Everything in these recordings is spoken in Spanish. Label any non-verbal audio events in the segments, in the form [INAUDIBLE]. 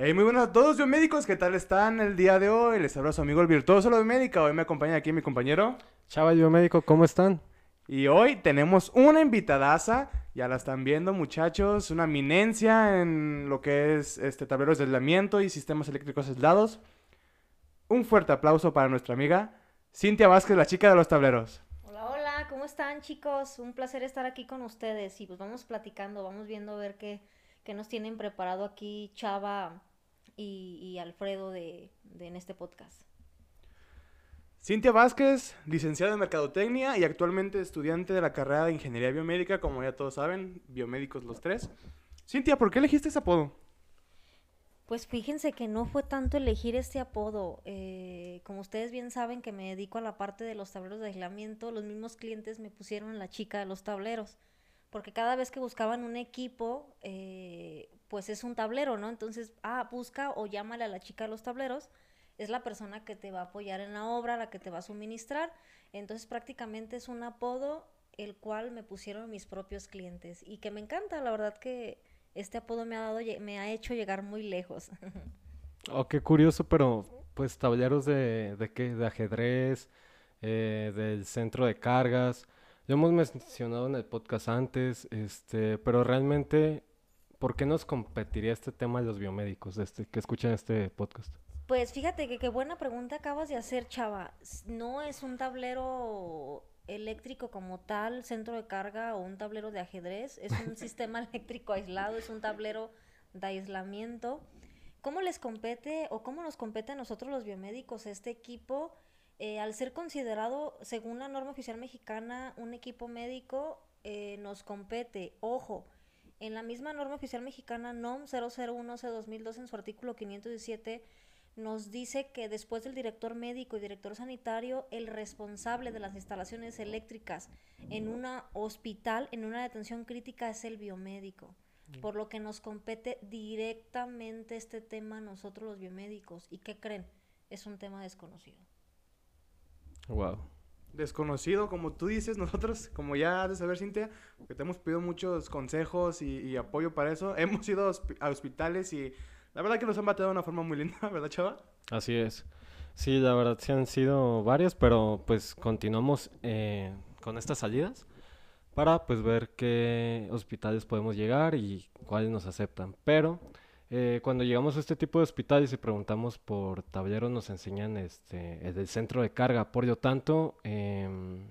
Hey, muy buenas a todos biomédicos, ¿qué tal están el día de hoy? Les habla su amigo el virtuoso de biomédica. Hoy me acompaña aquí mi compañero. Chava biomédico, ¿cómo están? Y hoy tenemos una invitadaza, ya la están viendo muchachos, una eminencia en lo que es este tableros de aislamiento y sistemas eléctricos aislados. Un fuerte aplauso para nuestra amiga Cintia Vázquez, la chica de los tableros. Hola, hola, ¿cómo están chicos? Un placer estar aquí con ustedes y pues vamos platicando, vamos viendo a ver qué, qué nos tienen preparado aquí Chava y, y Alfredo de, de en este podcast. Cintia Vázquez, licenciada en Mercadotecnia y actualmente estudiante de la carrera de Ingeniería Biomédica, como ya todos saben, biomédicos los tres. Cintia, ¿por qué elegiste ese apodo? Pues fíjense que no fue tanto elegir este apodo. eh, como ustedes bien saben que me dedico a la parte de los tableros de aislamiento, los mismos clientes me pusieron la chica de los tableros. Porque cada vez que buscaban un equipo, eh, pues es un tablero, ¿no? Entonces, ah, busca o llámale a la chica de los tableros. Es la persona que te va a apoyar en la obra, la que te va a suministrar. Entonces, prácticamente es un apodo el cual me pusieron mis propios clientes y que me encanta, la verdad que este apodo me ha dado, me ha hecho llegar muy lejos. [LAUGHS] Oh, qué curioso, pero pues tableros de, de qué, de ajedrez, eh, del centro de cargas. Ya hemos mencionado en el podcast antes, este, pero realmente, ¿por qué nos competiría este tema de los biomédicos, este, que escuchan este podcast? Pues fíjate que qué buena pregunta acabas de hacer, Chava. No es un tablero eléctrico como tal, centro de carga o un tablero de ajedrez, es un [LAUGHS] sistema eléctrico aislado, es un tablero de aislamiento. ¿Cómo les compete o cómo nos compete a nosotros los biomédicos este equipo? Eh, al ser considerado, según la norma oficial mexicana, un equipo médico, eh, nos compete, ojo, en la misma norma oficial mexicana NOM 001-2002 en su artículo 517 nos dice que después del director médico y director sanitario, el responsable de las instalaciones eléctricas en un hospital, en una detención crítica, es el biomédico. Por lo que nos compete directamente este tema a nosotros los biomédicos. ¿Y qué creen? Es un tema desconocido. Wow. Desconocido, como tú dices, nosotros, como ya has de saber, Cintia, que te hemos pedido muchos consejos y, y apoyo para eso. [LAUGHS] Hemos ido a, hospi- a hospitales y la verdad que nos han bateado de una forma muy linda, [LAUGHS] ¿verdad, chava? Así es. Sí, la verdad sí han sido varios, pero pues continuamos eh, con estas salidas para pues ver qué hospitales podemos llegar y cuáles nos aceptan. Pero eh, cuando llegamos a este tipo de hospitales y preguntamos por tableros, nos enseñan este, el centro de carga. Por lo tanto, em,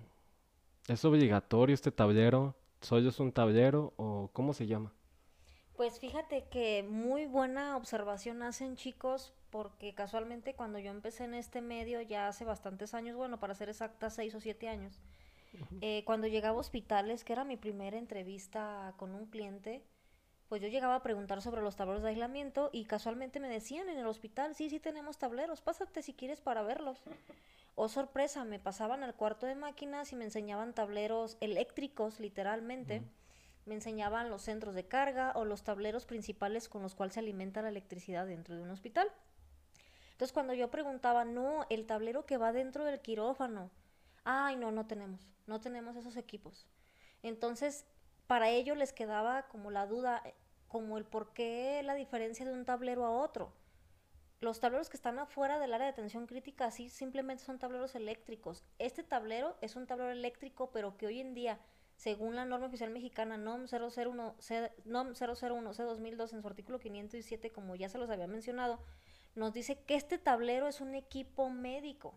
¿es obligatorio este tablero? ¿Solo es un tablero o cómo se llama? Pues fíjate que muy buena observación hacen chicos, porque casualmente cuando yo empecé en este medio ya hace bastantes años, bueno, para ser exacta, seis o siete años, eh, cuando llegaba a hospitales, que era mi primera entrevista con un cliente, pues yo llegaba a preguntar sobre los tableros de aislamiento y casualmente me decían en el hospital, sí, sí tenemos tableros, pásate si quieres para verlos. [LAUGHS] Oh, sorpresa, me pasaban al cuarto de máquinas y me enseñaban tableros eléctricos, literalmente. Me enseñaban los centros de carga o los tableros principales con los cuales se alimenta la electricidad dentro de un hospital. Entonces, cuando yo preguntaba, no, el tablero que va dentro del quirófano. Ay, no, no tenemos, no tenemos esos equipos. Entonces, para ellos les quedaba como la duda, eh, como el por qué la diferencia de un tablero a otro. Los tableros que están afuera del área de atención crítica sí simplemente son tableros eléctricos. Este tablero es un tablero eléctrico, pero que hoy en día, según la norma oficial mexicana NOM 001 C, NOM 001 C 2002 en su artículo 507, como ya se los había mencionado, nos dice que este tablero es un equipo médico.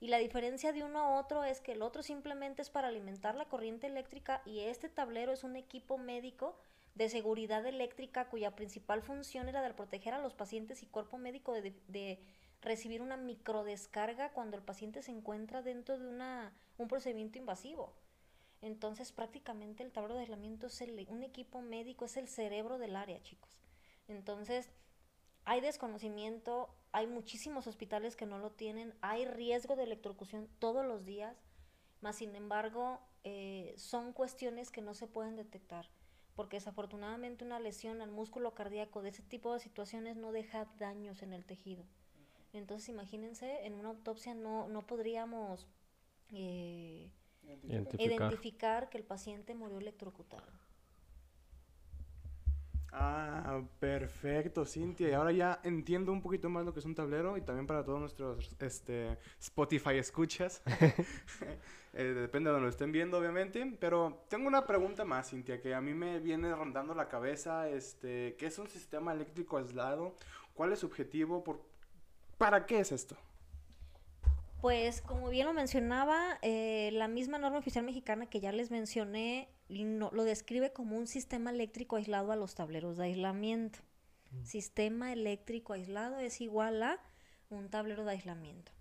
Y la diferencia de uno a otro es que el otro simplemente es para alimentar la corriente eléctrica y este tablero es un equipo médico de seguridad eléctrica cuya principal función era de proteger a los pacientes y cuerpo médico de, de recibir una microdescarga cuando el paciente se encuentra dentro de una, un procedimiento invasivo. Entonces prácticamente el tablero de aislamiento es el, un equipo médico, es el cerebro del área, chicos. Entonces hay desconocimiento, hay muchísimos hospitales que no lo tienen, hay riesgo de electrocución todos los días, más sin embargo eh, son cuestiones que no se pueden detectar, porque desafortunadamente una lesión al músculo cardíaco de ese tipo de situaciones no deja daños en el tejido. Entonces imagínense, en una autopsia no, no podríamos eh, Identificar. identificar que el paciente murió electrocutado. Ah, perfecto, Cintia. Y ahora ya entiendo un poquito más lo que es un tablero y también para todos nuestros este, Spotify escuchas. [LAUGHS] [LAUGHS] Eh, depende de donde lo estén viendo, obviamente. Pero tengo una pregunta más, Cintia, que a mí me viene rondando la cabeza. Este, ¿Qué es un sistema eléctrico aislado? ¿Cuál es su objetivo? Por... ¿Para qué es esto? Pues como bien lo mencionaba, eh, la misma norma oficial mexicana que ya les mencioné lo describe como un sistema eléctrico aislado a los tableros de aislamiento. Mm. Sistema eléctrico aislado es igual a un tablero de aislamiento.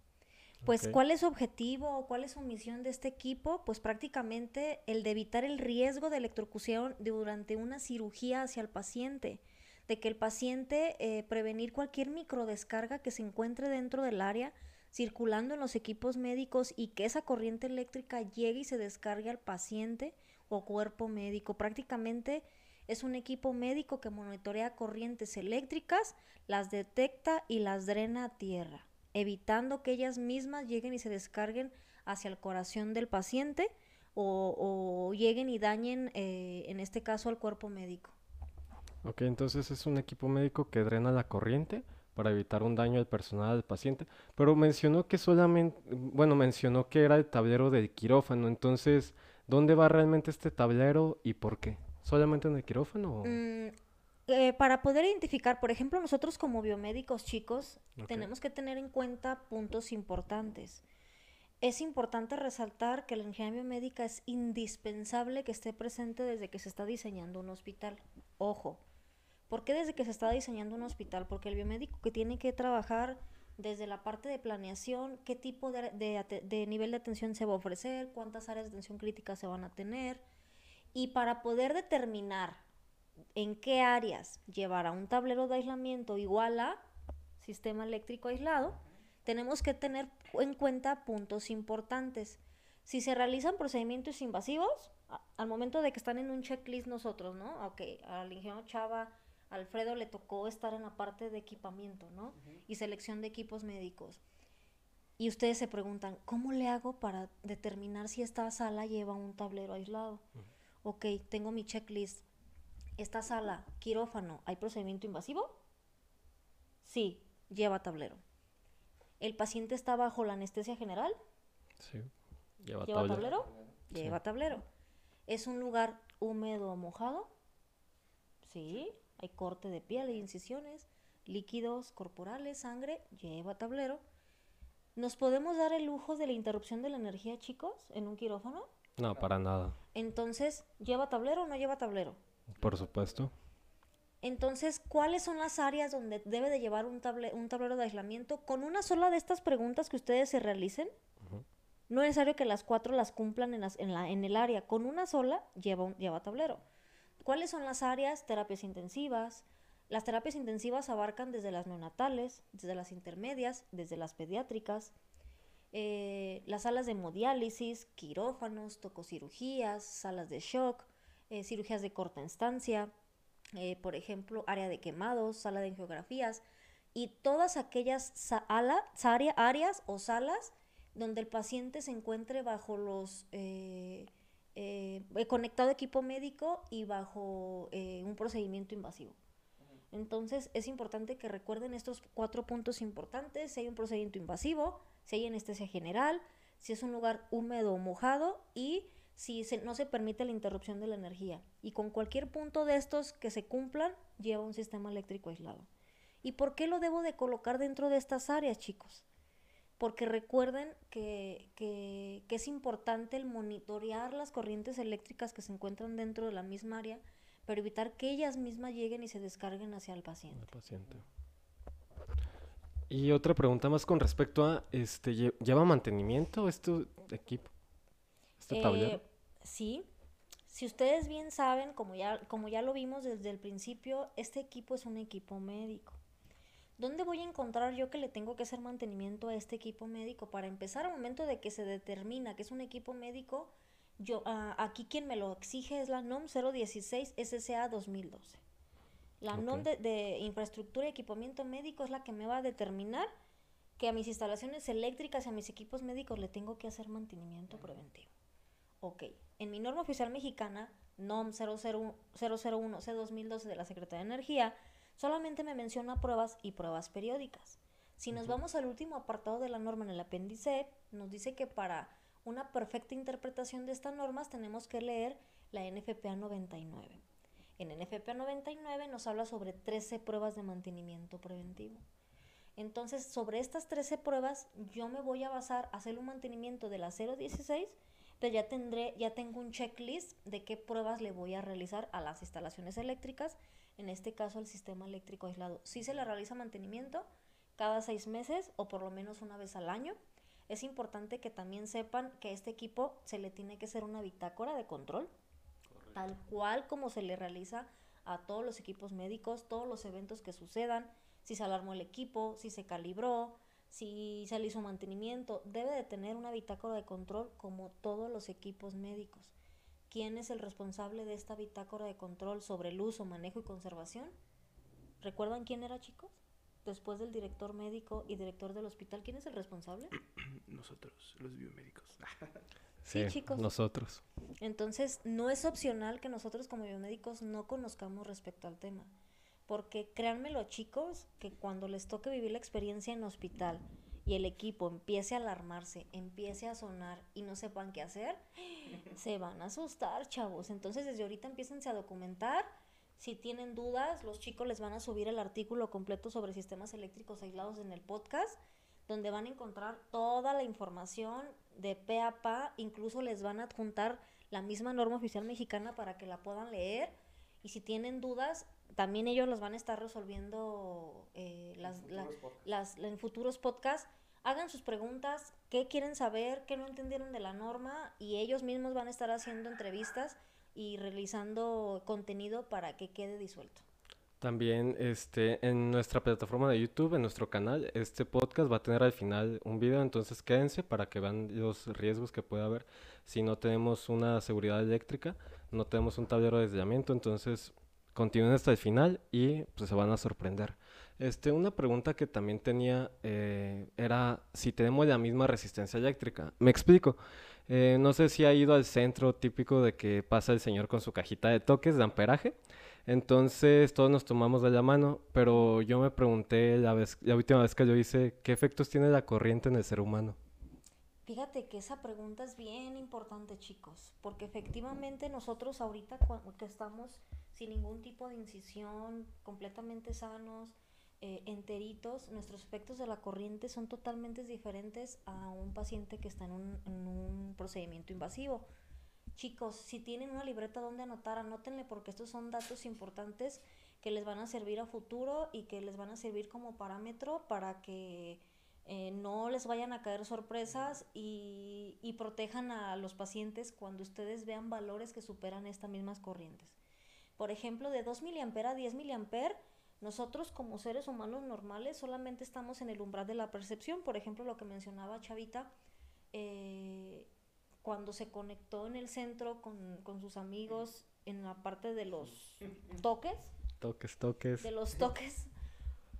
Pues, ¿cuál es su objetivo o cuál es su misión de este equipo? Pues prácticamente el de evitar el riesgo de electrocución durante una cirugía hacia el paciente, de que el paciente eh, prevenir cualquier microdescarga que se encuentre dentro del área circulando en los equipos médicos y que esa corriente eléctrica llegue y se descargue al paciente o cuerpo médico. Prácticamente es un equipo médico que monitorea corrientes eléctricas, las detecta y las drena a tierra evitando que ellas mismas lleguen y se descarguen hacia el corazón del paciente o, lleguen y dañen, eh, en este caso, al cuerpo médico. Ok, entonces es un equipo médico que drena la corriente para evitar un daño al personal del paciente, pero mencionó que solamente, bueno, mencionó que era el tablero del quirófano, entonces, ¿dónde va realmente este tablero y por qué? ¿Solamente en el quirófano? Mm, eh, para poder identificar, por ejemplo, nosotros como biomédicos chicos, tenemos que tener en cuenta puntos importantes. Es importante resaltar que la ingeniería biomédica es indispensable que esté presente desde que se está diseñando un hospital. Ojo, ¿por qué desde que se está diseñando un hospital? Porque el biomédico que tiene que trabajar desde la parte de planeación, qué tipo de, de nivel de atención se va a ofrecer, cuántas áreas de atención crítica se van a tener, y para poder determinar en qué áreas llevará un tablero de aislamiento igual a sistema eléctrico aislado, tenemos que tener en cuenta puntos importantes. Si se realizan procedimientos invasivos, al momento de que están en un checklist nosotros, ¿no? Ok, al ingeniero Chava, Alfredo le tocó estar en la parte de equipamiento, ¿no? Y selección de equipos médicos. Y ustedes se preguntan, ¿cómo le hago para determinar si esta sala lleva un tablero aislado? Ok, tengo mi checklist esta sala, quirófano, ¿hay procedimiento invasivo? Sí, lleva tablero. ¿El paciente está bajo la anestesia general? Sí, lleva, tablero. Lleva tablero. ¿Es un lugar húmedo o mojado? Sí, hay corte de piel, hay incisiones, líquidos corporales, sangre, lleva tablero. ¿Nos podemos dar el lujo de la interrupción de la energía, chicos, en un quirófano? No, para nada. Entonces, ¿lleva tablero o no lleva tablero? Por supuesto. Entonces, ¿cuáles son las áreas donde debe de llevar un, un tablero de aislamiento? Con una sola de estas preguntas que ustedes se realicen, no es necesario que las cuatro las cumplan en, la, en el área. Con una sola lleva, un, lleva tablero. ¿Cuáles son las áreas? Terapias intensivas. Las terapias intensivas abarcan desde las neonatales, desde las intermedias, desde las pediátricas, eh, las salas de hemodiálisis, quirófanos, tococirugías, salas de shock, eh, cirugías de corta instancia, eh, por ejemplo, área de quemados, sala de angiografías y todas aquellas áreas o salas donde el paciente se encuentre bajo los eh, conectado equipo médico y bajo un procedimiento invasivo. Entonces es importante que recuerden estos cuatro puntos importantes, si hay un procedimiento invasivo, si hay anestesia general, si es un lugar húmedo o mojado y si no se permite la interrupción de la energía. Y con cualquier punto de estos que se cumplan, lleva un sistema eléctrico aislado. ¿Y por qué lo debo de colocar dentro de estas áreas, chicos? Porque recuerden que, que, es importante el monitorear las corrientes eléctricas que se encuentran dentro de la misma área, para evitar que ellas mismas lleguen y se descarguen hacia el paciente. El paciente. Y otra pregunta más con respecto a, este, ¿lleva mantenimiento este equipo? ¿Este tablero? Eh, sí. Si ustedes bien saben, como ya, como ya lo vimos desde el principio, este equipo es un equipo médico. ¿Dónde voy a encontrar yo que le tengo que hacer mantenimiento a este equipo médico? Para empezar, al momento de que se determina que es un equipo médico, yo ah, aquí quien me lo exige es la NOM 016 SSA 2012. La NOM de, de, infraestructura y equipamiento médico es la que me va a determinar que a mis instalaciones eléctricas y a mis equipos médicos le tengo que hacer mantenimiento preventivo. Ok, en mi norma oficial mexicana NOM 001C2012 de la Secretaría de Energía, solamente me menciona pruebas y pruebas periódicas. Si nos vamos al último apartado de la norma en el apéndice, nos dice que para una perfecta interpretación de estas normas tenemos que leer la NFPA 99. En NFPA 99 nos habla sobre 13 pruebas de mantenimiento preventivo. Entonces, sobre estas 13 pruebas, yo me voy a basar a hacer un mantenimiento de la 016, pero ya tendré, ya tengo un checklist de qué pruebas le voy a realizar a las instalaciones eléctricas, en este caso al sistema eléctrico aislado. Si se le realiza mantenimiento cada seis meses o por lo menos una vez al año. Es importante que también sepan que a este equipo se le tiene que hacer una bitácora de control, tal cual como se le realiza a todos los equipos médicos, todos los eventos que sucedan, si se alarmó el equipo, si se calibró, si se le hizo mantenimiento, debe de tener una bitácora de control como todos los equipos médicos. ¿Quién es el responsable de esta bitácora de control sobre el uso, manejo y conservación? ¿Recuerdan quién era, chicos? Después del director médico y director del hospital, ¿quién es el responsable? [CLEARS THROAT] Nosotros, los biomédicos. [LAUGHS] Sí, chicos. Nosotros. Entonces, no es opcional que nosotros como biomédicos no conozcamos respecto al tema. Porque créanmelo, chicos, que cuando les toque vivir la experiencia en hospital y el equipo empiece a alarmarse, empiece a sonar y no sepan qué hacer, [LAUGHS] se van a asustar, chavos. Entonces, desde ahorita empiecen a documentar. Si tienen dudas, los chicos les van a subir el artículo completo sobre sistemas eléctricos aislados en el podcast, donde van a encontrar toda la información de pe a pa, incluso les van a adjuntar la misma norma oficial mexicana para que la puedan leer. Y si tienen dudas, también ellos los van a estar resolviendo eh, las, la- las, en futuros podcasts. Hagan sus preguntas, qué quieren saber, qué no entendieron de la norma y ellos mismos van a estar haciendo entrevistas y realizando contenido para que quede disuelto. También este, en nuestra plataforma de YouTube, en nuestro canal, este podcast va a tener al final un video, entonces quédense para que vean los riesgos que puede haber si no tenemos una seguridad eléctrica, no tenemos un tablero de aislamiento, entonces continúen hasta el final y pues se van a sorprender. Este, una pregunta que también tenía eh, era si tenemos la misma resistencia eléctrica. Me explico. Eh, no sé si ha ido al centro típico de que pasa el señor con su cajita de toques de amperaje. Entonces todos nos tomamos de la mano, pero yo me pregunté la vez, la última vez que yo hice, ¿qué efectos tiene la corriente en el ser humano? Fíjate que esa pregunta es bien importante, chicos, porque efectivamente nosotros ahorita que estamos sin ningún tipo de incisión, completamente sanos, eh, enteritos, nuestros efectos de la corriente son totalmente diferentes a un paciente que está en un, en un procedimiento invasivo. Chicos, si tienen una libreta donde anotar, anótenle porque estos son datos importantes que les van a servir a futuro y que les van a servir como parámetro para que eh, no les vayan a caer sorpresas y, y protejan a los pacientes cuando ustedes vean valores que superan estas mismas corrientes. Por ejemplo, de 2 mA a 10 mA, nosotros como seres humanos normales solamente estamos en el umbral de la percepción. Por ejemplo, lo que mencionaba Chavita, eh, cuando se conectó en el centro con, con sus amigos en la parte de los toques, Toques, toques. de los toques,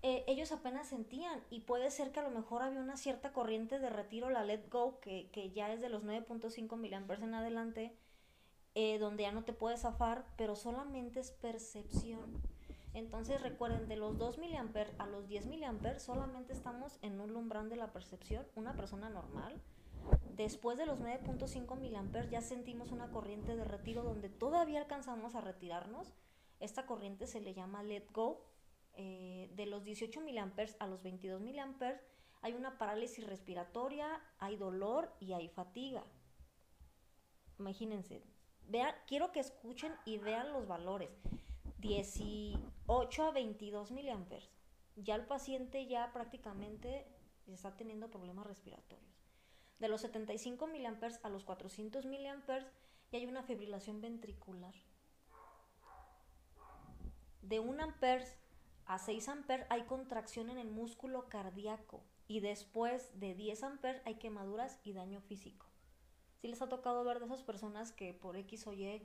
eh, ellos apenas sentían y puede ser que a lo mejor había una cierta corriente de retiro, la Let Go, que, que ya es de los 9.5 miliamperes en adelante, eh, donde ya no te puedes zafar, pero solamente es percepción. Entonces recuerden, de los 2 miliamperes a los 10 miliamperes solamente estamos en un umbral de la percepción, una persona normal. Después de los 9.5 miliamperes ya sentimos una corriente de retiro donde todavía alcanzamos a retirarnos. Esta corriente se le llama let go. Eh, de los 18 miliamperes a los 22 miliamperes hay una parálisis respiratoria, hay dolor y hay fatiga. Imagínense. Vean, quiero que escuchen y vean los valores. 18 a 22 miliamperes. Ya el paciente ya prácticamente está teniendo problemas respiratorios. De los 75 miliamperes a los 400 miliamperes ya hay una fibrilación ventricular. De 1 amperes a 6 amperes hay contracción en el músculo cardíaco y después de 10 amperes hay quemaduras y daño físico. Si les ha tocado ver de esas personas que por X o Y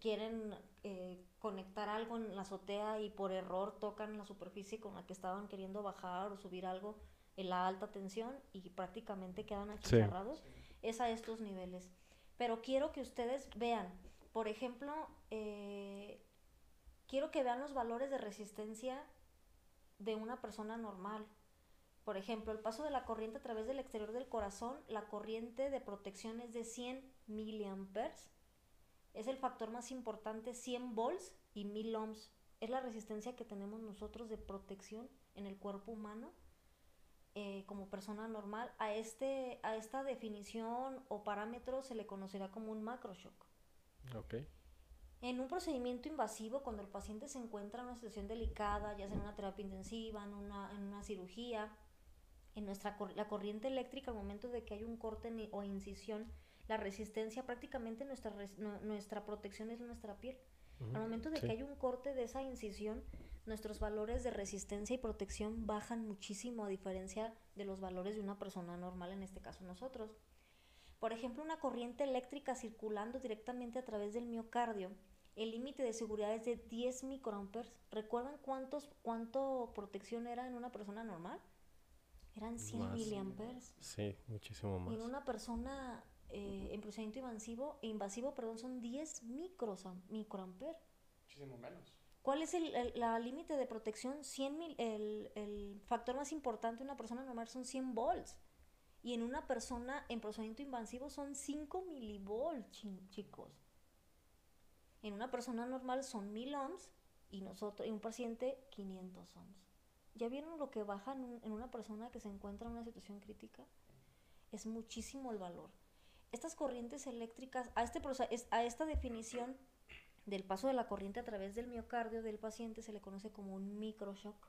quieren eh, conectar algo en la azotea y por error tocan la superficie con la que estaban queriendo bajar o subir algo en la alta tensión y prácticamente quedan Sí. achicharrados, es a estos niveles. Pero quiero que ustedes vean por ejemplo, eh, quiero que vean los valores de resistencia de una persona normal. Por ejemplo, el paso de la corriente a través del exterior del corazón, la corriente de protección es de 100 miliamperes. Es el factor más importante, 100 volts y 1000 ohms. Es la resistencia que tenemos nosotros de protección en el cuerpo humano eh, como persona normal. A, este, a esta definición o parámetro se le conocerá como un macroshock. Ok. En un procedimiento invasivo, cuando el paciente se encuentra en una situación delicada, ya sea en una terapia intensiva, en una, en una cirugía, en nuestra la corriente eléctrica, al momento de que hay un corte o incisión, la resistencia, prácticamente nuestra, nuestra protección es nuestra piel. Al momento de que hay un corte de esa incisión, nuestros valores de resistencia y protección bajan muchísimo a diferencia de los valores de una persona normal, en este caso nosotros. Por ejemplo, una corriente eléctrica circulando directamente a través del miocardio, el límite de seguridad es de 10 microamperes. ¿Recuerdan cuántos, cuánto protección era en una persona normal? Eran 100 miliamperes. Sí, muchísimo más. Y en una persona eh, en procedimiento invasivo, invasivo perdón, son 10 micros, microamperes. Muchísimo menos. ¿Cuál es el, límite de protección? 100 mil, el, el, factor más importante de una persona normal son 100 volts. Y en una persona en procedimiento invasivo son 5 milivolts, chicos. En una persona normal son 1000 ohms y nosotros, en un paciente 500 ohms. ¿Ya vieron lo que baja en, en una persona que se encuentra en una situación crítica? Es muchísimo el valor. Estas corrientes eléctricas, a, este, a esta definición del paso de la corriente a través del miocardio del paciente se le conoce como un microshock.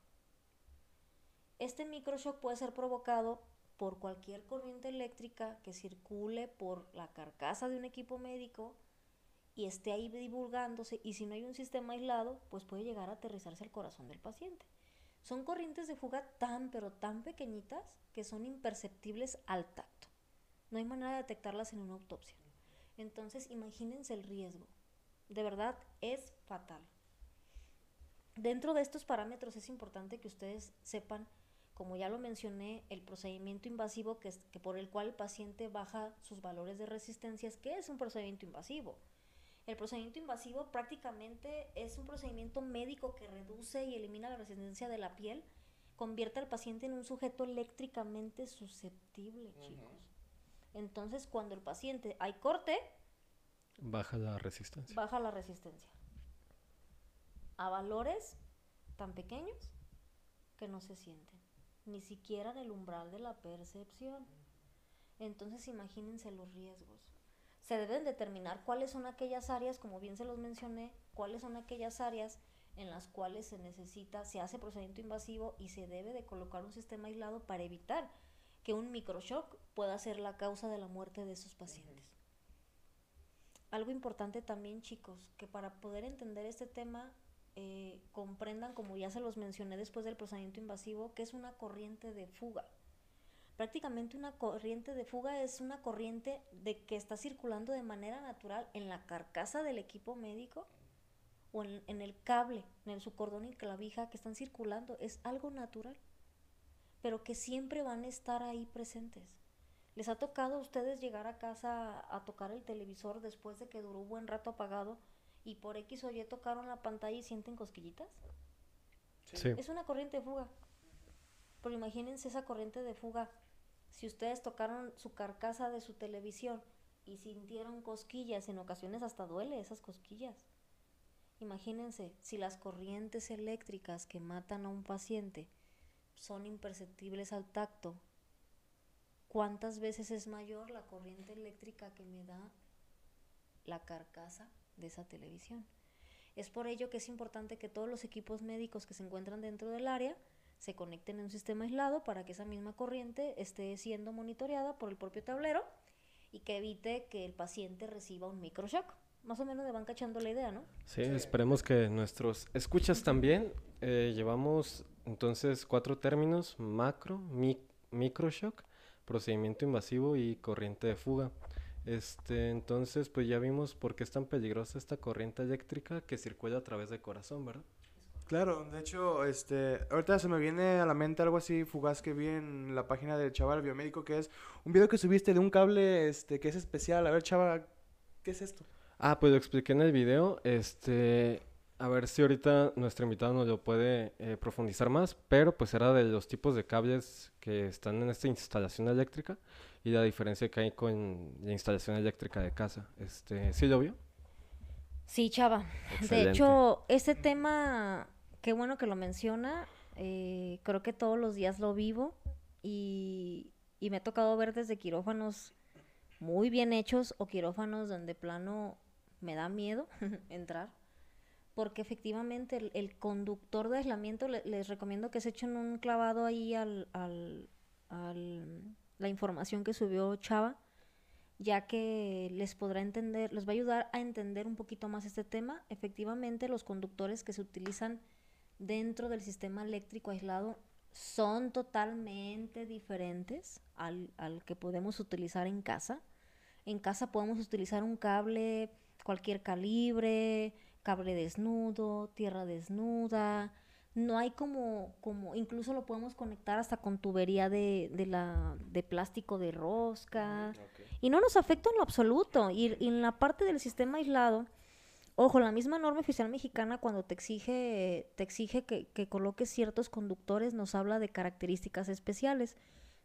Este microshock puede ser provocado por cualquier corriente eléctrica que circule por la carcasa de un equipo médico y esté ahí divulgándose y si no hay un sistema aislado, pues puede llegar a aterrizarse al corazón del paciente. Son corrientes de fuga tan pero tan pequeñitas que son imperceptibles al tacto. No hay manera de detectarlas en una autopsia. Entonces, imagínense el riesgo de verdad es fatal. Dentro de estos parámetros es importante que ustedes sepan, como ya lo mencioné, el procedimiento invasivo que, que por el cual el paciente baja sus valores de resistencia. ¿Qué es un procedimiento invasivo? El procedimiento invasivo prácticamente es un procedimiento médico que reduce y elimina la resistencia de la piel, convierte al paciente en un sujeto eléctricamente susceptible, chicos. Entonces, cuando el paciente hay corte, Baja la resistencia. Baja la resistencia. A valores tan pequeños que no se sienten. Ni siquiera en el umbral de la percepción. Entonces imagínense los riesgos. Se deben determinar cuáles son aquellas áreas, como bien se los mencioné, cuáles son aquellas áreas en las cuales se necesita, se hace procedimiento invasivo y se debe de colocar un sistema aislado para evitar que un microshock pueda ser la causa de la muerte de esos pacientes. Algo importante también, chicos, que para poder entender este tema eh, comprendan, como ya se los mencioné después del procedimiento invasivo, que es una corriente de fuga. Prácticamente una corriente de fuga es una corriente de que está circulando de manera natural en la carcasa del equipo médico o en, en el cable, en su cordón y clavija que están circulando. Es algo natural, pero que siempre van a estar ahí presentes. ¿Les ha tocado a ustedes llegar a casa a tocar el televisor después de que duró un buen rato apagado y por X o Y tocaron la pantalla y sienten cosquillitas? Sí. Es una corriente de fuga. Pero imagínense esa corriente de fuga. Si ustedes tocaron su carcasa de su televisión y sintieron cosquillas, en ocasiones hasta duele esas cosquillas. Imagínense si las corrientes eléctricas que matan a un paciente son imperceptibles al tacto ¿Cuántas veces es mayor la corriente eléctrica que me da la carcasa de esa televisión? Es por ello que es importante que todos los equipos médicos que se encuentran dentro del área se conecten en un sistema aislado para que esa misma corriente esté siendo monitoreada por el propio tablero y que evite que el paciente reciba un microshock. Más o menos le van cachando la idea, ¿no? Sí, esperemos que nuestros escuchas también. Eh, llevamos entonces cuatro términos, macro, microshock, procedimiento invasivo y corriente de fuga. Este, entonces, pues ya vimos por qué es tan peligrosa esta corriente eléctrica que circula a través del corazón, ¿verdad? Claro, de hecho, este, ahorita se me viene a la mente algo así fugaz que vi en la página del chaval biomédico, que es un video que subiste de un cable, este, que es especial. A ver, chaval, ¿qué es esto? Ah, pues lo expliqué en el video. Este, a ver si ahorita nuestro invitado nos lo puede eh, profundizar más, pero pues era de los tipos de cables que están en esta instalación eléctrica y la diferencia que hay con la instalación eléctrica de casa. Este, ¿sí lo vio? Sí, Chava. Excelente. De hecho, este tema, qué bueno que lo menciona. eh, creo que todos los días lo vivo y, y me ha tocado ver desde quirófanos muy bien hechos o quirófanos donde plano me da miedo [LAUGHS] entrar. Porque efectivamente el, conductor de aislamiento le- les recomiendo que se echen un clavado ahí al, al, al- la información que subió Chava ya que les podrá entender, les va a ayudar a entender un poquito más este tema. Efectivamente, los conductores que se utilizan dentro del sistema eléctrico aislado son totalmente diferentes al, al que podemos utilizar en casa. En casa podemos utilizar un cable cualquier calibre, cable desnudo, tierra desnuda. No hay como, como, incluso lo podemos conectar hasta con tubería de, de la, de plástico de rosca. Y no nos afecta en lo absoluto. Y, y en la parte del sistema aislado, ojo, la misma norma oficial mexicana cuando te exige, te exige que, que coloques ciertos conductores, nos habla de características especiales.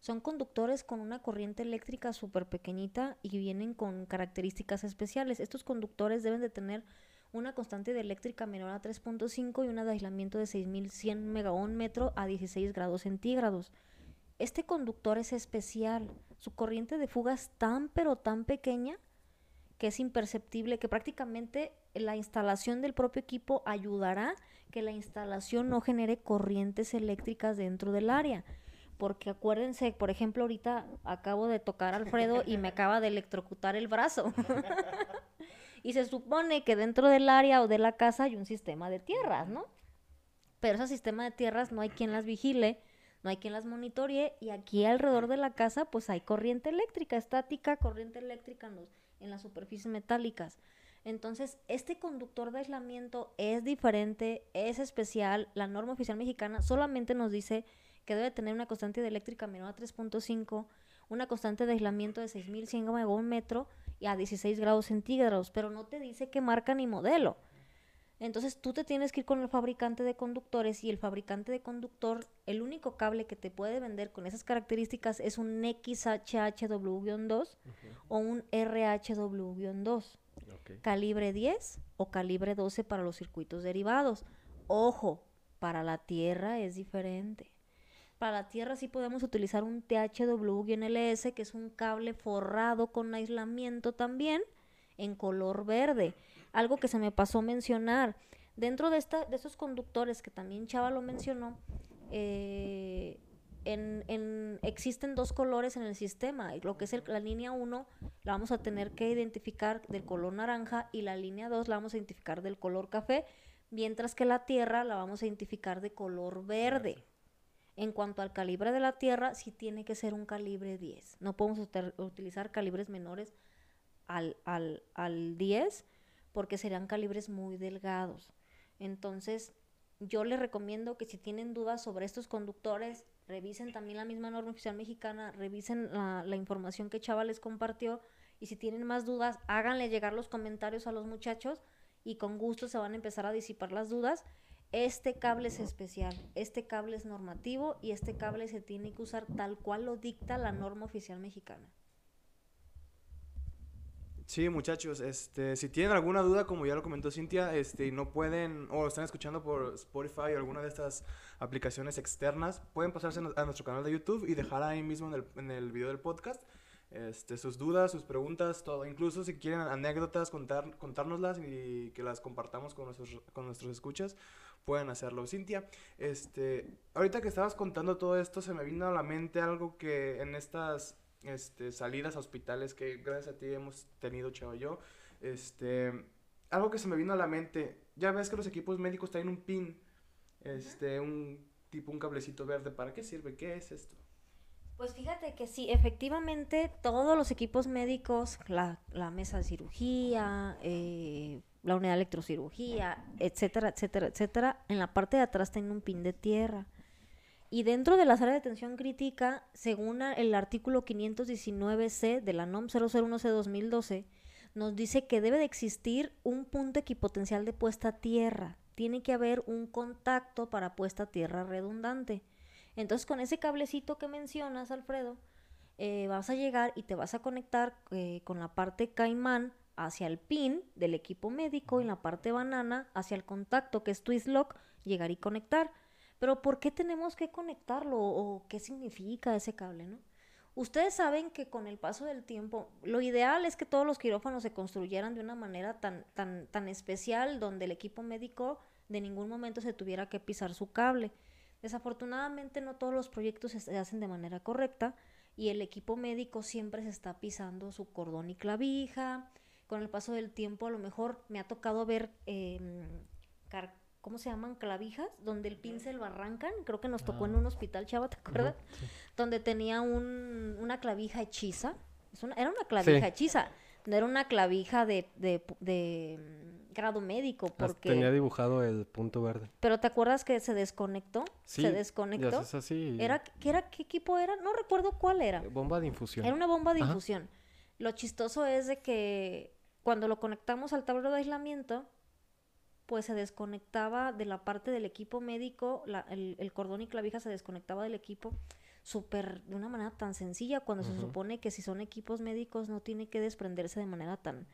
Son conductores con una corriente eléctrica súper pequeñita y vienen con características especiales. Estos conductores deben de tener una constante de eléctrica menor a 3.5 y una de aislamiento de 6100 megaohm metro a 16 grados centígrados. Este conductor es especial. Su corriente de fuga es tan pero tan pequeña que es imperceptible, que prácticamente la instalación del propio equipo ayudará que la instalación no genere corrientes eléctricas dentro del área. Porque acuérdense, por ejemplo, ahorita acabo de tocar a Alfredo y me acaba de electrocutar el brazo. [LAUGHS] y se supone que dentro del área o de la casa hay un sistema de tierras, ¿no? Pero ese sistema de tierras no hay quien las vigile, no hay quien las monitoree y aquí alrededor de la casa pues hay corriente eléctrica estática, corriente eléctrica en, en las superficies metálicas. Entonces, este conductor de aislamiento es diferente, es especial. La norma oficial mexicana solamente nos dice que debe tener una constante de eléctrica menor a 3.5, una constante de aislamiento de 6100 megaohm metro y a 16 grados centígrados, pero no te dice qué marca ni modelo. Entonces tú te tienes que ir con el fabricante de conductores y el fabricante de conductor, el único cable que te puede vender con esas características es un XHHW-2 o un RHW-2 Ok. calibre 10 o calibre 12 para los circuitos derivados. Ojo, para la Tierra es diferente. Para la Tierra sí podemos utilizar un THW-LS, que es un cable forrado con aislamiento también en color verde. Algo que se me pasó mencionar. Dentro de, esta, de estos conductores que también Chava lo mencionó, eh, en, en- existen dos colores en el sistema. Lo que es el- la línea 1 la vamos a tener que identificar del color naranja y la línea 2 la vamos a identificar del color café, mientras que la tierra la vamos a identificar de color verde. En cuanto al calibre de la tierra, sí tiene que ser un calibre 10. No podemos utilizar calibres menores al, al, al 10 porque serían calibres muy delgados. Entonces, yo les recomiendo que si tienen dudas sobre estos conductores, revisen también la misma norma oficial mexicana, revisen la, la información que Chava les compartió y si tienen más dudas, háganle llegar los comentarios a los muchachos y con gusto se van a empezar a disipar las dudas. Este cable es especial, este cable es normativo y este cable se tiene que usar tal cual lo dicta la norma oficial mexicana. Sí, muchachos, este, si tienen alguna duda, como ya lo comentó Cintia, este, y no pueden, o están escuchando por Spotify o alguna de estas aplicaciones externas, pueden pasarse a nu- a nuestro canal de YouTube y dejar ahí mismo en el, en el video del podcast este, sus dudas, sus preguntas, todo. Incluso si quieren anécdotas, contar, contárnoslas y que las compartamos con nuestros, con nuestros escuchas, pueden hacerlo. Cintia, este, ahorita que estabas contando todo esto, se me vino a la mente algo que en estas este, salidas a hospitales que gracias a ti hemos tenido, Chava y yo, este, algo que se me vino a la mente, ya ves que los equipos médicos traen un pin, este, un tipo, un cablecito verde, ¿para qué sirve? ¿Qué es esto? Pues fíjate que sí, efectivamente todos los equipos médicos, la, la mesa de cirugía, eh, la unidad de electrocirugía, etcétera, etcétera, etcétera, en la parte de atrás tienen un pin de tierra. Y dentro de las áreas de atención crítica, según el artículo 519C de la NOM 001C 2012, nos dice que debe de existir un punto equipotencial de puesta a tierra. Tiene que haber un contacto para puesta a tierra redundante. Entonces, con ese cablecito que mencionas, Alfredo, eh, vas a llegar y te vas a conectar eh, con la parte caimán hacia el pin del equipo médico y la parte banana hacia el contacto que es twist lock, llegar y conectar. Pero ¿por qué tenemos que conectarlo o qué significa ese cable, no? Ustedes saben que con el paso del tiempo, lo ideal es que todos los quirófanos se construyeran de una manera tan, tan, tan especial donde el equipo médico de ningún momento se tuviera que pisar su cable. Desafortunadamente no todos los proyectos se hacen de manera correcta y el equipo médico siempre se está pisando su cordón y clavija. Con el paso del tiempo a lo mejor me ha tocado ver eh, ¿cómo se llaman? Clavijas, donde el pincel lo arrancan. Creo que nos tocó en ah. un hospital, chava, ¿te acuerdas? Donde tenía un, una clavija hechiza. era una clavija hechiza. No era una clavija de, de, de mm, grado médico. porque Tenía dibujado el punto verde. Pero ¿te acuerdas que se desconectó? Sí, se desconectó. Es así. ¿Era, ¿qué, era, ¿Qué equipo era? No recuerdo cuál era. Bomba de infusión. Era una bomba de infusión. Lo chistoso es de que cuando lo conectamos al tablero de aislamiento, pues se desconectaba de la parte del equipo médico, el, cordón y clavija se desconectaba del equipo súper, de una manera tan sencilla, cuando se supone que si son equipos médicos no tiene que desprenderse de manera tan,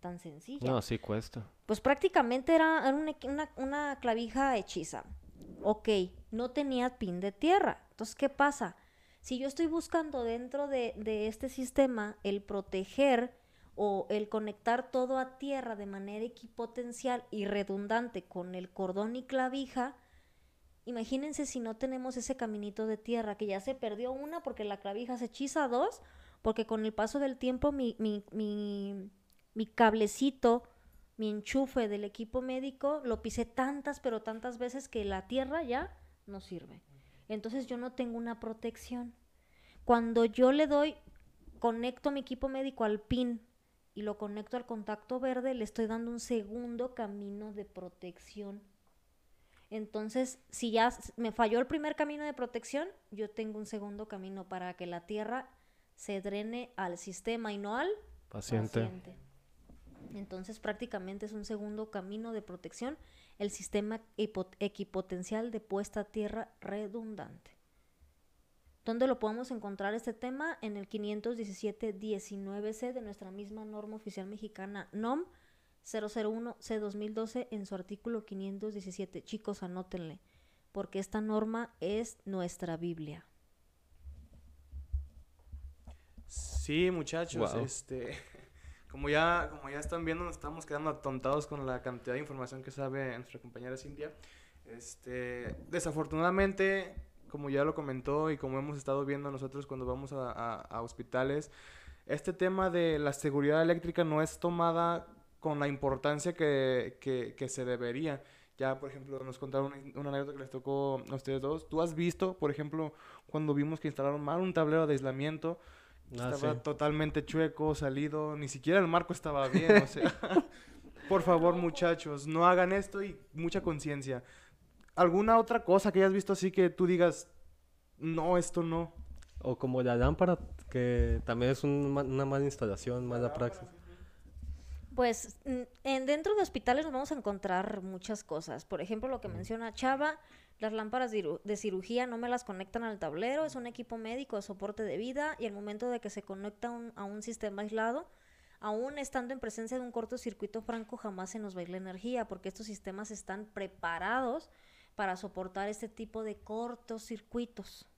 tan sencilla. No, sí cuesta. Pues prácticamente era, una, una, clavija hechiza. Ok, no tenía pin de tierra. Entonces, ¿qué pasa? Si yo estoy buscando dentro de, de este sistema el proteger o el conectar todo a tierra de manera equipotencial y redundante con el cordón y clavija, imagínense si no tenemos ese caminito de tierra, que ya se perdió una porque la clavija se hechiza dos, porque con el paso del tiempo mi, mi, mi, cablecito, mi enchufe del equipo médico, lo pisé tantas, pero tantas veces que la tierra ya no sirve. Entonces yo no tengo una protección. Cuando yo le doy, conecto mi equipo médico al pin y lo conecto al contacto verde, le estoy dando un segundo camino de protección. Entonces, si ya me falló el primer camino de protección, yo tengo un segundo camino para que la tierra se drene al sistema y no al paciente. Entonces, prácticamente es un segundo camino de protección, el sistema equipotencial de puesta a tierra redundante. ¿Dónde lo podemos encontrar este tema? En el 517-19C de nuestra misma norma oficial mexicana NOM 001-C2012 en su artículo 517. Chicos, anótenle, porque esta norma es nuestra Biblia. Sí, muchachos, este [LAUGHS] como ya como ya están viendo, nos estamos quedando atontados con la cantidad de información que sabe nuestra compañera Cintia. Este, desafortunadamente como ya lo comentó y como hemos estado viendo nosotros cuando vamos a, hospitales, este tema de la seguridad eléctrica no es tomada con la importancia que, que, se debería. Ya, por ejemplo, nos contaron una, anécdota que les tocó a ustedes dos. ¿Tú has visto, por ejemplo, cuando vimos que instalaron mal un tablero de aislamiento? Ah, estaba totalmente chueco, salido, ni siquiera el marco estaba bien, o sea... [LAUGHS] por favor, muchachos, no hagan esto y mucha conciencia. ¿Alguna otra cosa que hayas visto así que tú digas, no, esto no? O como la lámpara, que también es una mala instalación, mala praxis. Pues en, dentro de hospitales nos vamos a encontrar muchas cosas. Por ejemplo, lo que menciona Chava, las lámparas de, cirugía no me las conectan al tablero, es un equipo médico de soporte de vida y el momento de que se conecta a un sistema aislado, aún estando en presencia de un cortocircuito franco, jamás se nos va a ir la energía porque estos sistemas están preparados para soportar este tipo de cortocircuitos.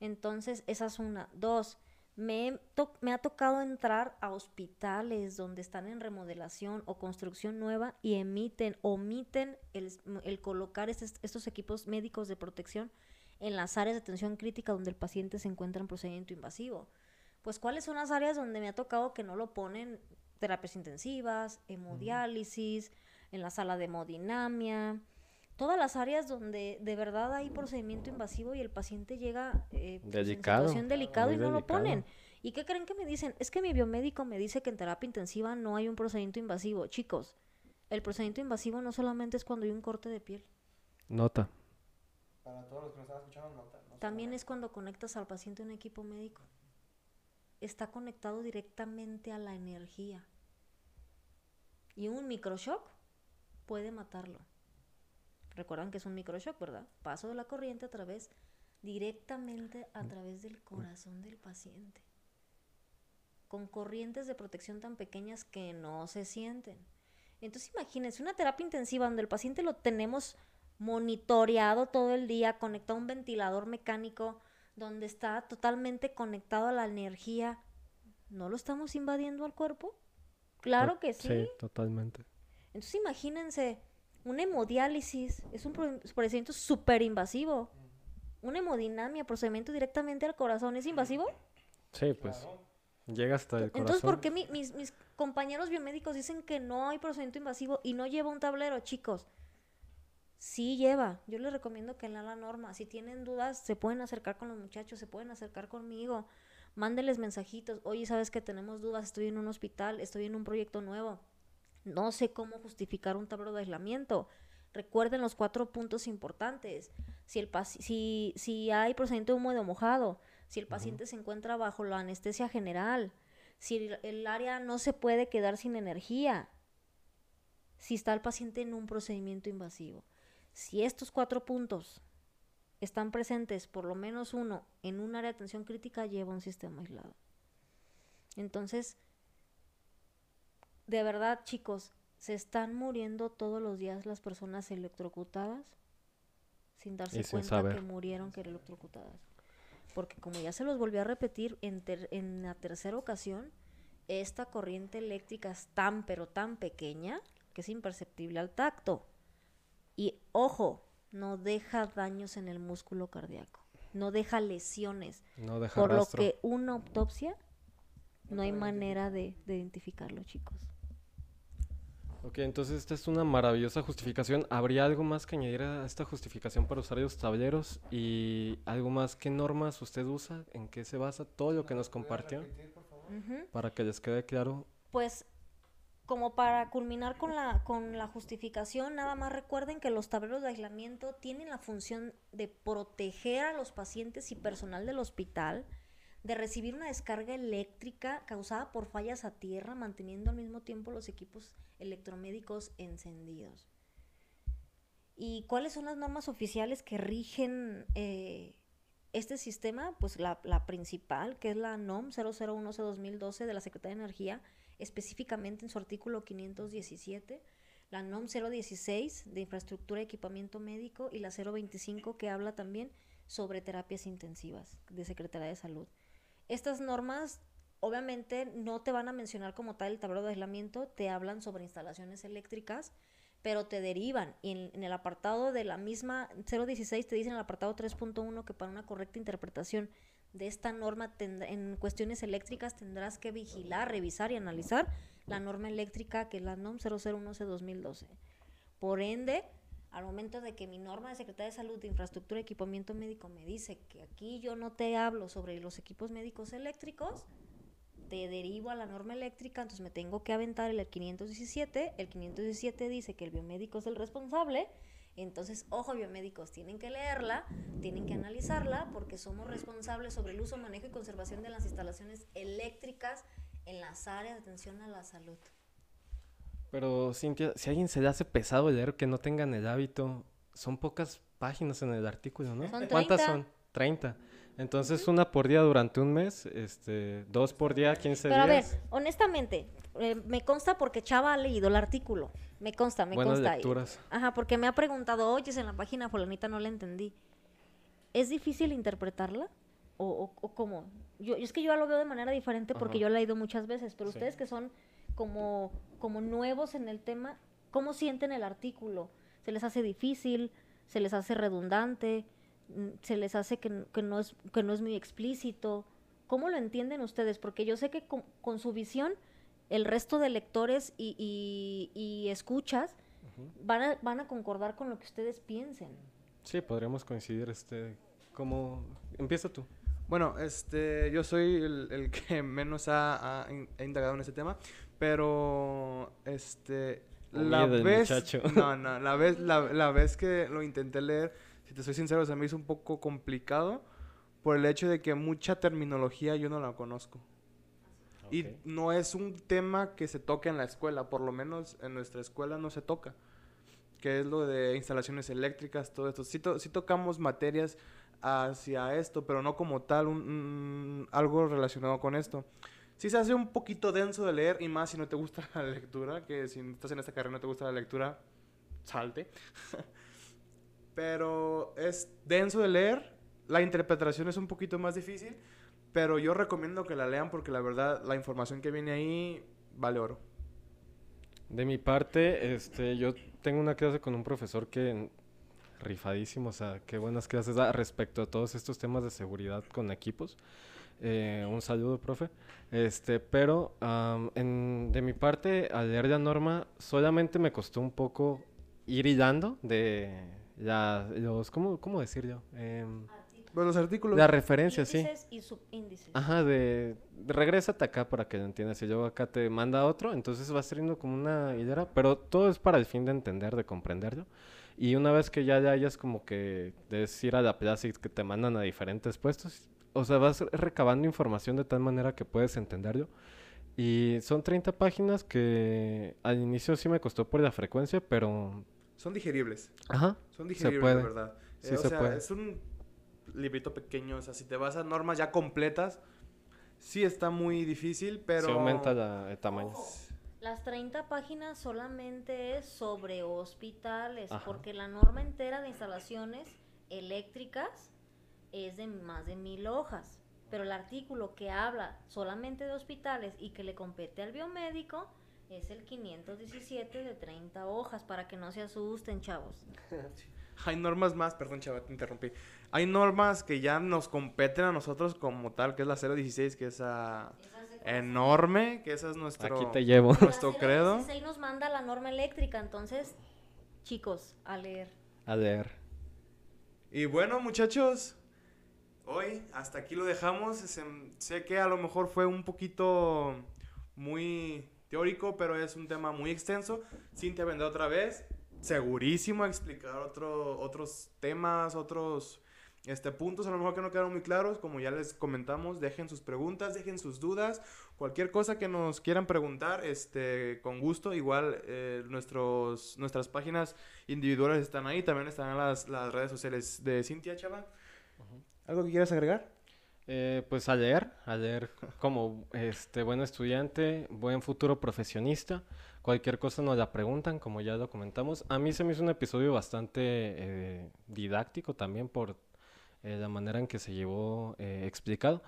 Entonces, esa es una. Dos, me, me, ha tocado entrar a hospitales donde están en remodelación o construcción nueva y emiten, omiten el, el colocar estos equipos médicos de protección en las áreas de atención crítica donde el paciente se encuentra en procedimiento invasivo. Pues, ¿cuáles son las áreas donde me ha tocado que no lo ponen? Terapias intensivas, hemodiálisis, en la sala de hemodinamia, todas las áreas donde de verdad hay procedimiento invasivo y el paciente llega eh, pues, en situación delicada y no lo ponen. ¿Y qué creen que me dicen? Es que mi biomédico me dice que en terapia intensiva no hay un procedimiento invasivo. Chicos, el procedimiento invasivo no solamente es cuando hay un corte de piel. Nota. Para todos los que nos están escuchando, nota. También es cuando conectas al paciente a un equipo médico. Está conectado directamente a la energía. Y un microshock puede matarlo. Recuerdan que es un microshock, ¿verdad? Paso de la corriente a través, directamente a través del corazón del paciente. Con corrientes de protección tan pequeñas que no se sienten. Entonces imagínense, una terapia intensiva donde el paciente lo tenemos monitoreado todo el día, conectado a un ventilador mecánico, donde está totalmente conectado a la energía, ¿no lo estamos invadiendo al cuerpo? Claro que sí. Sí, totalmente. Entonces imagínense, un hemodiálisis es un pro- procedimiento súper invasivo. Una hemodinamia, procedimiento directamente al corazón, ¿es invasivo? Sí, pues llega hasta el corazón. Entonces, ¿por qué mi- mis, mis compañeros biomédicos dicen que no hay procedimiento invasivo y no lleva un tablero, chicos? Sí lleva. Yo les recomiendo que lean la norma. Si tienen dudas, se pueden acercar con los muchachos, se pueden acercar conmigo. Mándenles mensajitos. Oye, ¿sabes que tenemos dudas? Estoy en un hospital, estoy en un proyecto nuevo. No sé cómo justificar un tablero de aislamiento. Recuerden los cuatro puntos importantes. Si, el si, si hay procedimiento húmedo mojado, si el paciente se encuentra bajo la anestesia general, si el, el área no se puede quedar sin energía, si está el paciente en un procedimiento invasivo. Si estos cuatro puntos están presentes, por lo menos uno, en un área de atención crítica, lleva un sistema aislado. Entonces, de verdad, chicos, se están muriendo todos los días las personas electrocutadas sin darse sin cuenta saber. que murieron que electrocutadas. Porque como ya se los volvió a repetir en, ter- en la tercera ocasión, esta corriente eléctrica es tan pero tan pequeña que es imperceptible al tacto. Y ojo, no deja daños en el músculo cardíaco, no deja lesiones, No deja por lo que una autopsia no hay manera de, de identificarlo, chicos. Ok, entonces esta es una maravillosa justificación. ¿Habría algo más que añadir a esta justificación para usar los tableros? ¿Y algo más? ¿Qué normas usted usa? ¿En qué se basa todo lo que nos compartió? Ujú. Para que les quede claro. Pues como para culminar con la, con la justificación, nada más recuerden que los tableros de aislamiento tienen la función de proteger a los pacientes y personal del hospital de recibir una descarga eléctrica causada por fallas a tierra, manteniendo al mismo tiempo los equipos electromédicos encendidos. ¿Y cuáles son las normas oficiales que rigen eh, este sistema? Pues la, la principal, que es la NOM 001-2012 de la Secretaría de Energía, específicamente en su artículo 517, la NOM 016 de infraestructura y equipamiento médico y la 025 que habla también sobre terapias intensivas de Secretaría de Salud. Estas normas obviamente no te van a mencionar como tal el tablero de aislamiento, te hablan sobre instalaciones eléctricas, pero te derivan. Y en, el apartado de la misma 016 te dicen en el apartado 3.1 que para una correcta interpretación de esta norma en cuestiones eléctricas tendrás que vigilar, revisar y analizar la norma eléctrica que es la NOM 001-2012. Por ende, al momento de que mi norma de Secretaría de Salud de Infraestructura y Equipamiento Médico me dice que aquí yo no te hablo sobre los equipos médicos eléctricos, te derivo a la norma eléctrica, entonces me tengo que aventar el 517. El 517 dice que el biomédico es el responsable. Entonces, ojo, biomédicos, tienen que leerla, tienen que analizarla, porque somos responsables sobre el uso, manejo y conservación de las instalaciones eléctricas en las áreas de atención a la salud. Pero, Cintia, si a alguien se le hace pesado leer que no tengan el hábito, son pocas páginas en el artículo, ¿no? Son ¿Cuántas 30. son? 30. Entonces, una por día durante un mes, este, dos por día, 15 Pero a ver, días. honestamente, eh, me consta porque Chava ha leído el artículo. Me consta, me Buenas consta. lecturas. Ajá, porque me ha preguntado, oye, en la página fulanita no la entendí. ¿Es difícil interpretarla? ¿O, o, o cómo? Yo, es que yo lo veo de manera diferente porque Ajá. yo la he leído muchas veces, pero Sí. ustedes que son como, como nuevos en el tema, ¿cómo sienten el artículo? ¿Se les hace difícil? ¿Se les hace redundante? Mm, ¿Se les hace que, que no, es, que no es muy explícito? ¿Cómo lo entienden ustedes? Porque yo sé que con, con su visión, el resto de lectores y, y- y escuchas van, a, van a concordar con lo que ustedes piensen. Sí, podríamos coincidir, este, como... Empieza tú. Bueno, este, yo soy el, el que [LAUGHS] menos ha, ha in- ha indagado en ese tema, pero, este, la vez, muchacho. [LAUGHS] no, no, la vez, la, la vez que lo intenté leer, si te soy sincero, se me hizo un poco complicado por el hecho de que mucha terminología yo no la conozco. Y no es un tema que se toque en la escuela, por lo menos en nuestra escuela no se toca. Que es lo de instalaciones eléctricas, todo esto. Sí, to- sí tocamos materias hacia esto, pero no como tal un- un- algo relacionado con esto. Sí se hace un poquito denso de leer, y más si no te gusta la lectura, que si estás en esta carrera y no te gusta la lectura, salte. [LAUGHS] pero es denso de leer, la interpretación es un poquito más difícil, pero yo recomiendo que la lean porque la verdad la información que viene ahí vale oro. De mi parte, este, yo tengo una clase con un profesor que rifadísimo, o sea, qué buenas clases da respecto a todos estos temas de seguridad con equipos. Eh, un saludo, profe. Este, pero am, en- de mi parte, al leer la norma, solamente me costó un poco ir hilando de la, los, ¿cómo, cómo decirlo? Pues los artículos. la referencia, sí. Índices y subíndices. Ajá, de, de regrésate acá para que lo entiendas y luego acá te manda otro, entonces vas teniendo como una hilera, pero todo es para el fin de entender, de comprenderlo. Y una vez que ya le hayas como que debes ir a la plaza y que te mandan a diferentes puestos, o sea, vas recabando información de tal manera que puedes entenderlo. Y son 30 páginas que al inicio sí me costó por la frecuencia, pero... Son digeribles. Ajá, Son Se digeribles, puede. la verdad. Sí o se sea, puede. es un librito pequeño. O sea, si te vas a normas ya completas, sí está muy difícil, pero... se aumenta la- el tamaño. Las 30 páginas solamente es sobre hospitales, Ajá. porque la norma entera de instalaciones eléctricas es de más de mil hojas. Pero el artículo que habla solamente de hospitales y que le compete al biomédico es el 517 de 30 hojas, para que no se asusten, chavos. [LAUGHS] Hay normas más, perdón, chava, te interrumpí. Hay normas que ya nos competen a nosotros como tal, que es la 016, que es ah, enorme, que esa es nuestro... Aquí te llevo. Nuestro La credo. 16 nos manda la norma eléctrica, entonces, chicos, a leer. A leer. Y bueno, muchachos, hoy hasta aquí lo dejamos. Sé que a lo mejor fue un poquito muy teórico, pero es un tema muy extenso. Cintia vendrá otra vez, segurísimo a explicar otro, otros temas, otros este, puntos a lo mejor que no quedaron muy claros. Como ya les comentamos, dejen sus preguntas, dejen sus dudas. Cualquier cosa que nos quieran preguntar, este, con gusto. Igual eh, nuestros, nuestras páginas individuales están ahí. También están las, las redes sociales de Cintia, chava. ¿Algo que quieras agregar? Eh, pues a leer, a leer como este buen estudiante, buen futuro profesionista. Cualquier cosa nos la preguntan, como ya lo comentamos. A mí se me hizo un episodio bastante eh, didáctico también por eh, la manera en que se llevó eh, explicado.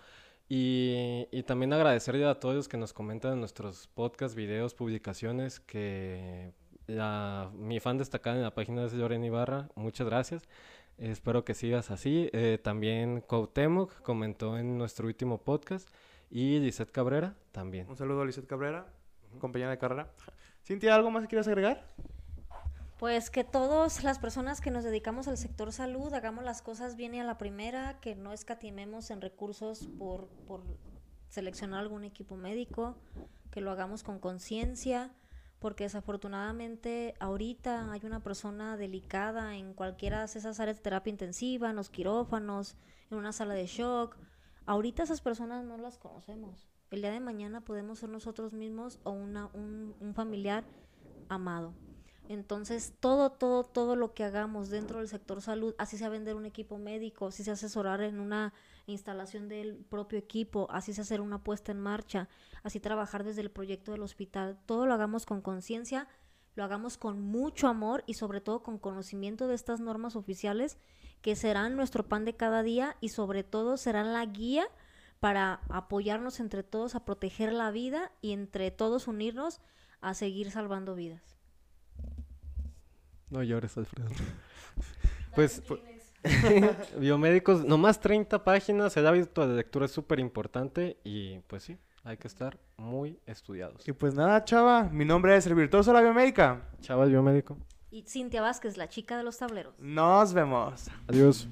Y, y también agradecerle a todos los que nos comentan en nuestros podcasts, videos, publicaciones, que la, mi fan destacada en la página es Lorena Ibarra. Muchas gracias. Espero que sigas así. Eh, también Cuauhtémoc comentó en nuestro último podcast y Lisette Cabrera también. Un saludo a Lizeth Cabrera, compañera de carrera. Cintia, ¿algo más que quieras agregar? Pues que todas las personas que nos dedicamos al sector salud hagamos las cosas bien y a la primera, que no escatimemos en recursos por, por seleccionar algún equipo médico, que lo hagamos con conciencia, porque desafortunadamente ahorita hay una persona delicada en cualquiera de esas áreas de terapia intensiva, en los quirófanos, en una sala de shock. Ahorita esas personas no las conocemos. El día de mañana podemos ser nosotros mismos o una, un, un familiar amado. Entonces, todo, todo, todo lo que hagamos dentro del sector salud, así sea vender un equipo médico, así sea asesorar en una instalación del propio equipo, así sea hacer una puesta en marcha, así trabajar desde el proyecto del hospital, todo lo hagamos con conciencia, lo hagamos con mucho amor y sobre todo con conocimiento de estas normas oficiales que serán nuestro pan de cada día y sobre todo serán la guía para apoyarnos entre todos a proteger la vida y entre todos unirnos a seguir salvando vidas. No llores, Alfredo. Pues, [LAUGHS] biomédicos, nomás 30 páginas, el hábito de lectura es súper importante y pues sí, hay que estar muy estudiados. Y pues nada, chava, mi nombre es el Virtuoso de la Biomédica. Chaval biomédico. Y Cintia Vázquez, la chica de los tableros. Nos vemos. Adiós.